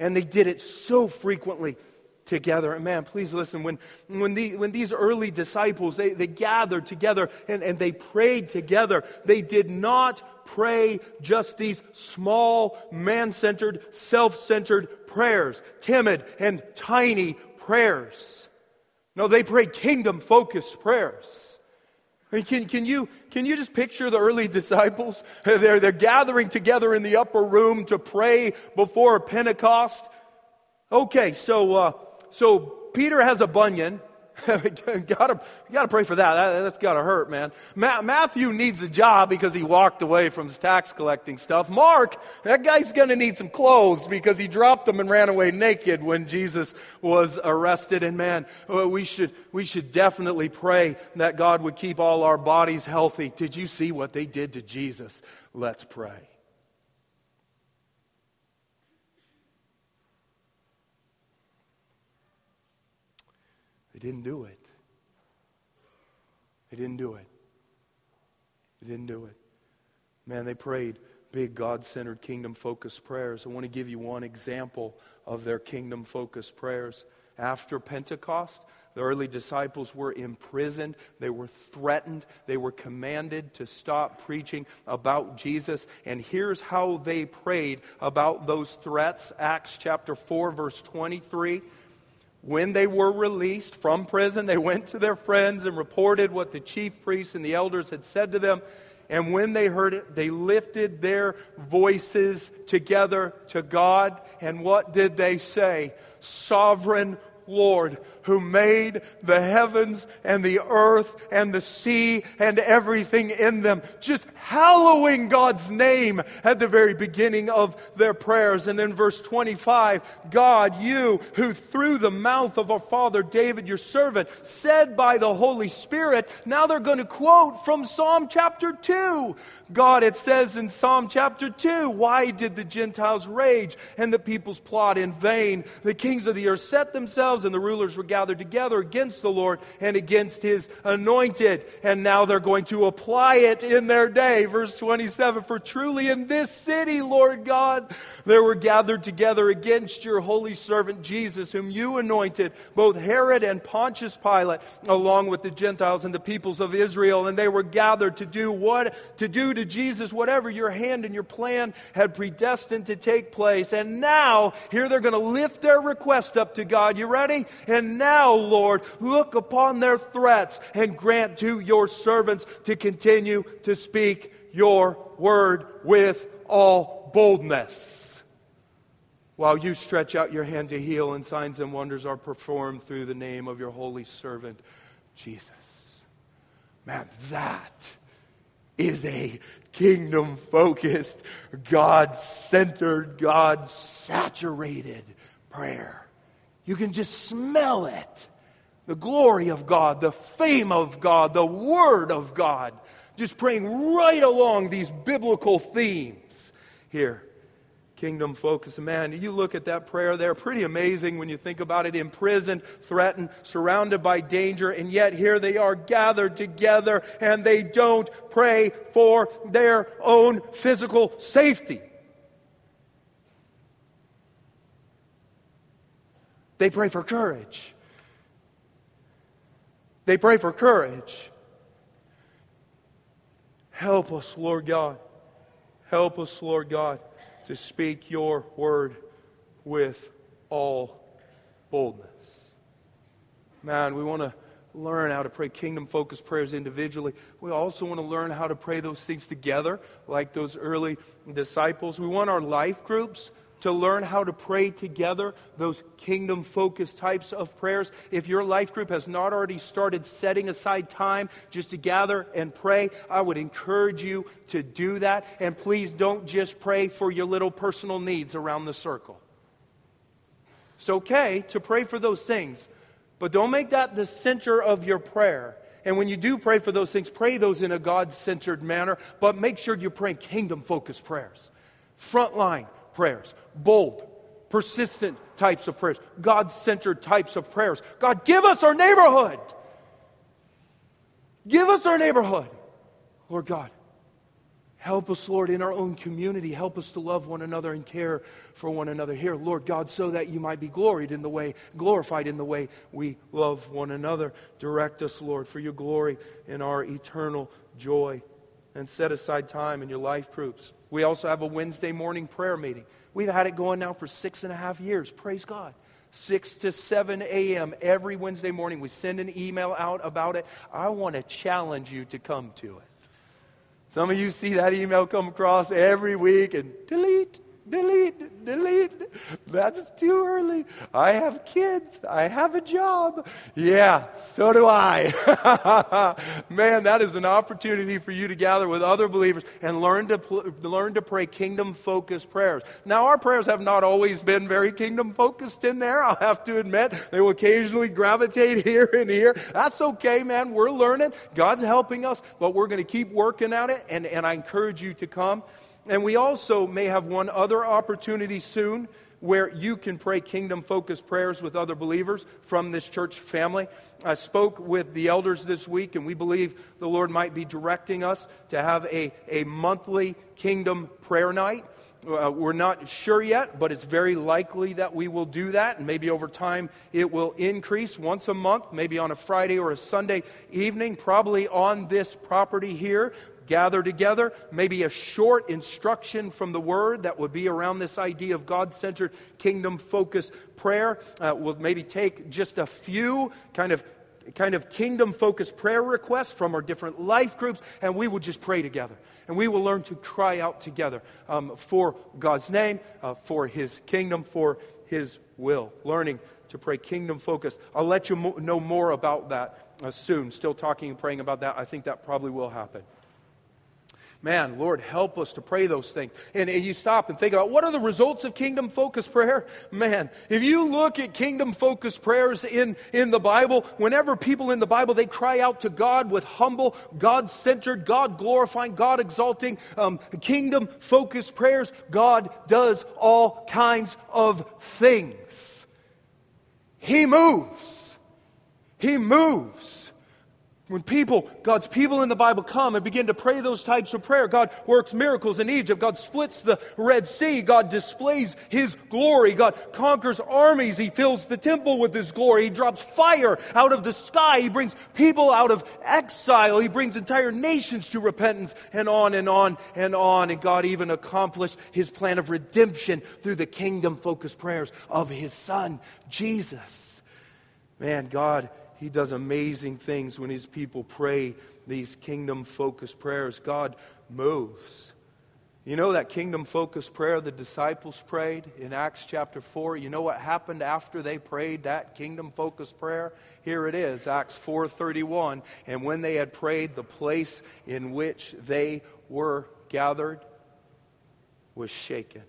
And they did it so frequently together. And man, please listen, when, when, the, when these early disciples, they, they gathered together and, and they prayed together, they did not pray just these small, man-centered, self-centered prayers, timid and tiny prayers. No, they prayed kingdom-focused prayers. I mean, can, can, you, can you just picture the early disciples? [LAUGHS] They're, they're gathering together in the upper room to pray before Pentecost. Okay, so, uh, so Peter has a bunion. [LAUGHS] gotta, gotta pray for that. that has gotta hurt, man. Ma- Matthew needs a job because he walked away from his tax collecting stuff. Mark, that guy's gonna need some clothes because he dropped them and ran away naked when Jesus was arrested. And man, uh, we should, we should definitely pray that God would keep all our bodies healthy. Did you see what they did to Jesus? Let's pray. They didn't do it. They didn't do it. They didn't do it. Man, they prayed big God centered, kingdom focused prayers. I want to give you one example of their kingdom focused prayers. After Pentecost, the early disciples were imprisoned. They were threatened. They were commanded to stop preaching about Jesus. And here's how they prayed about those threats Acts chapter 4, verse 23. When they were released from prison, they went to their friends and reported what the chief priests and the elders had said to them. And when they heard it, they lifted their voices together to God. And what did they say? Sovereign Lord, who made the heavens and the earth and the sea and everything in them, just hallowing God's name at the very beginning of their prayers. And then verse 25, God, you who through the mouth of our father David, your servant, said by the Holy Spirit, now they're going to quote from Psalm chapter 2. God, it says in Psalm chapter 2, why did the Gentiles rage and the peoples plot in vain? The kings of the earth set themselves and the rulers were gathered together against the Lord and against his anointed. And now they're going to apply it in their day. Verse 27 For truly in this city, Lord God, there were gathered together against your holy servant Jesus, whom you anointed, both Herod and Pontius Pilate, along with the Gentiles and the peoples of Israel. And they were gathered to do what? To do to Jesus whatever your hand and your plan had predestined to take place. And now, here they're going to lift their request up to God. You ready? And now, Lord, look upon their threats and grant to your servants to continue to speak your word with all boldness. While you stretch out your hand to heal, and signs and wonders are performed through the name of your holy servant, Jesus. Man, that is a kingdom focused, God centered, God saturated prayer. You can just smell it. The glory of God, the fame of God, the Word of God. Just praying right along these biblical themes here. Kingdom focus. Man, you look at that prayer there, pretty amazing when you think about it. Imprisoned, threatened, surrounded by danger, and yet here they are gathered together and they don't pray for their own physical safety. They pray for courage. They pray for courage. Help us, Lord God. Help us, Lord God, to speak your word with all boldness. Man, we want to learn how to pray kingdom focused prayers individually. We also want to learn how to pray those things together, like those early disciples. We want our life groups to learn how to pray together, those kingdom focused types of prayers. If your life group has not already started setting aside time just to gather and pray, I would encourage you to do that. And please don't just pray for your little personal needs around the circle. It's okay to pray for those things, but don't make that the center of your prayer. And when you do pray for those things, pray those in a God centered manner, but make sure you're praying kingdom focused prayers. Frontline prayers, bold, persistent types of prayers, God centered types of prayers. God, give us our neighborhood. Give us our neighborhood. Lord God, help us, Lord, in our own community. Help us to love one another and care for one another here, Lord God, so that you might be gloried in the way, glorified in the way we love one another. Direct us, Lord, for your glory and our eternal joy. And set aside time in your life groups we also have a Wednesday morning prayer meeting. We've had it going now for six and a half years. Praise God. 6 to 7 a.m. every Wednesday morning. We send an email out about it. I want to challenge you to come to it. Some of you see that email come across every week and delete, delete, delete. That's too early. I have kids. I have a job. Yeah, so do I. [LAUGHS] Man, that is an opportunity for you to gather with other believers and learn to, pl- learn to pray kingdom focused prayers. Now, our prayers have not always been very kingdom focused in there. I'll have to admit, they will occasionally gravitate [LAUGHS] here and here. That's okay, man. We're learning. God's helping us, but we're going to keep working at it, and, and I encourage you to come. And we also may have one other opportunity soon where you can pray kingdom focused prayers with other believers from this church family. I spoke with the elders this week, and we believe the Lord might be directing us to have a, a monthly kingdom prayer night. Uh, we're not sure yet, but it's very likely that we will do that. And maybe over time it will increase once a month, maybe on a Friday or a Sunday evening, probably on this property here gather together, maybe a short instruction from the Word that would be around this idea of God centered, kingdom focused prayer. Uh, we'll maybe take just a few kind of kind of kingdom focused prayer requests from our different life groups, and we will just pray together. And we will learn to cry out together um, for God's name, uh, for His kingdom, for His will. Learning to pray kingdom focused. I'll let you mo- know more about that uh, soon. Still talking and praying about that. I think that probably will happen. Man, Lord, help us to pray those things. And, and you stop and think about what are the results of kingdom focused prayer? Man, if you look at kingdom focused prayers in, in the Bible, whenever people in the Bible, they cry out to God with humble, God centered, God glorifying, God exalting, um, kingdom focused prayers, God does all kinds of things. He moves. He moves. When people, God's people in the Bible come and begin to pray those types of prayer, God works miracles in Egypt. God splits the Red Sea. God displays His glory. God conquers armies. He fills the temple with His glory. He drops fire out of the sky. He brings people out of exile. He brings entire nations to repentance and on and on and on. And God even accomplished His plan of redemption through the kingdom focused prayers of His Son, Jesus. Man, God he does amazing things when his people pray these kingdom focused prayers. God moves. You know that kingdom focused prayer the disciples prayed in Acts chapter 4? You know what happened after they prayed that kingdom focused prayer? Here it is, Acts 4:31, and when they had prayed, the place in which they were gathered was shaken.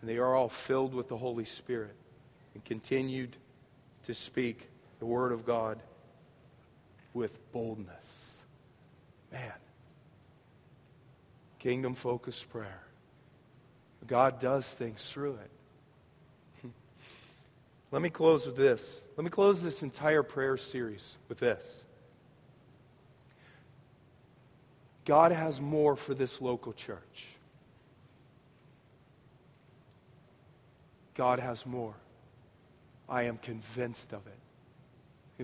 And they are all filled with the Holy Spirit and continued to speak the Word of God with boldness. Man, kingdom focused prayer. God does things through it. [LAUGHS] Let me close with this. Let me close this entire prayer series with this. God has more for this local church. God has more. I am convinced of it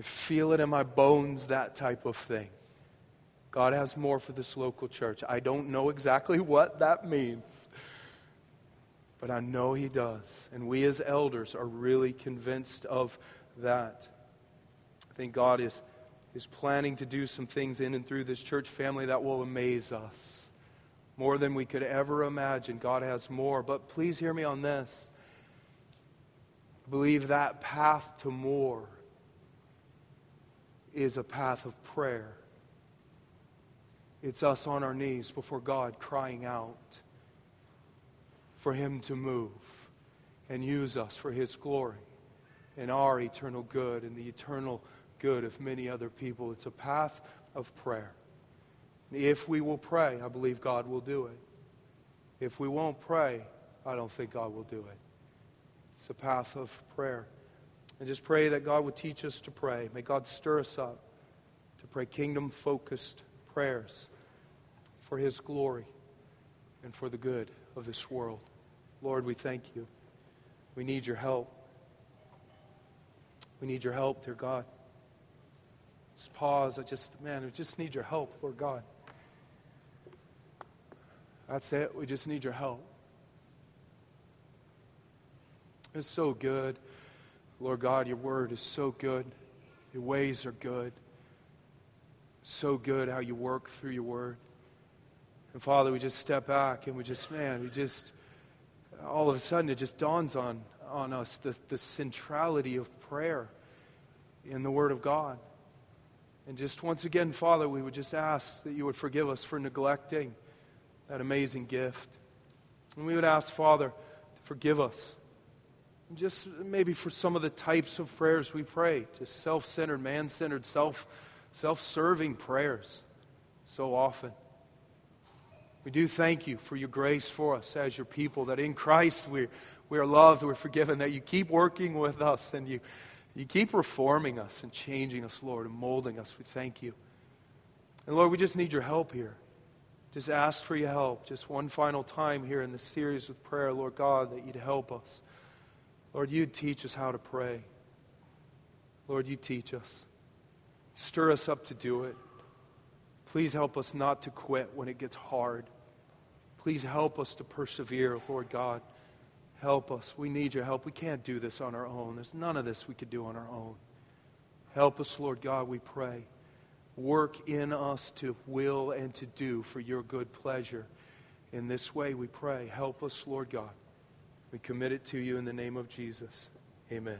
feel it in my bones, that type of thing. God has more for this local church. I don't know exactly what that means, but I know He does. And we as elders are really convinced of that. I think God is, is planning to do some things in and through this church family that will amaze us. More than we could ever imagine. God has more. But please hear me on this. I believe that path to more is a path of prayer. It's us on our knees before God crying out for Him to move and use us for His glory and our eternal good and the eternal good of many other people. It's a path of prayer. If we will pray, I believe God will do it. If we won't pray, I don't think God will do it. It's a path of prayer. And just pray that God would teach us to pray. May God stir us up to pray kingdom focused prayers for His glory and for the good of this world. Lord, we thank you. We need your help. We need your help, dear God. Just pause. I just, man, we just need your help, Lord God. That's it. We just need your help. It's so good. Lord God, your word is so good. Your ways are good. So good how you work through your word. And Father, we just step back and we just, man, we just, all of a sudden it just dawns on, on us the, the centrality of prayer in the Word of God. And just once again, Father, we would just ask that you would forgive us for neglecting that amazing gift. And we would ask, Father, to forgive us just maybe for some of the types of prayers we pray, just self centered, man centered, self serving prayers so often. We do thank you for your grace for us as your people, that in Christ we, we are loved, we're forgiven, that you keep working with us and you, you keep reforming us and changing us, Lord, and molding us. We thank you. And Lord, we just need your help here. Just ask for your help. Just one final time here in this series of prayer, Lord God, that you'd help us. Lord, you'd teach us how to pray. Lord, you teach us. Stir us up to do it. Please help us not to quit when it gets hard. Please help us to persevere, Lord God. Help us. We need your help. We can't do this on our own. There's none of this we could do on our own. Help us, Lord God, we pray. Work in us to will and to do for your good pleasure. In this way, we pray. Help us, Lord God. We commit it to you in the name of Jesus. Amen.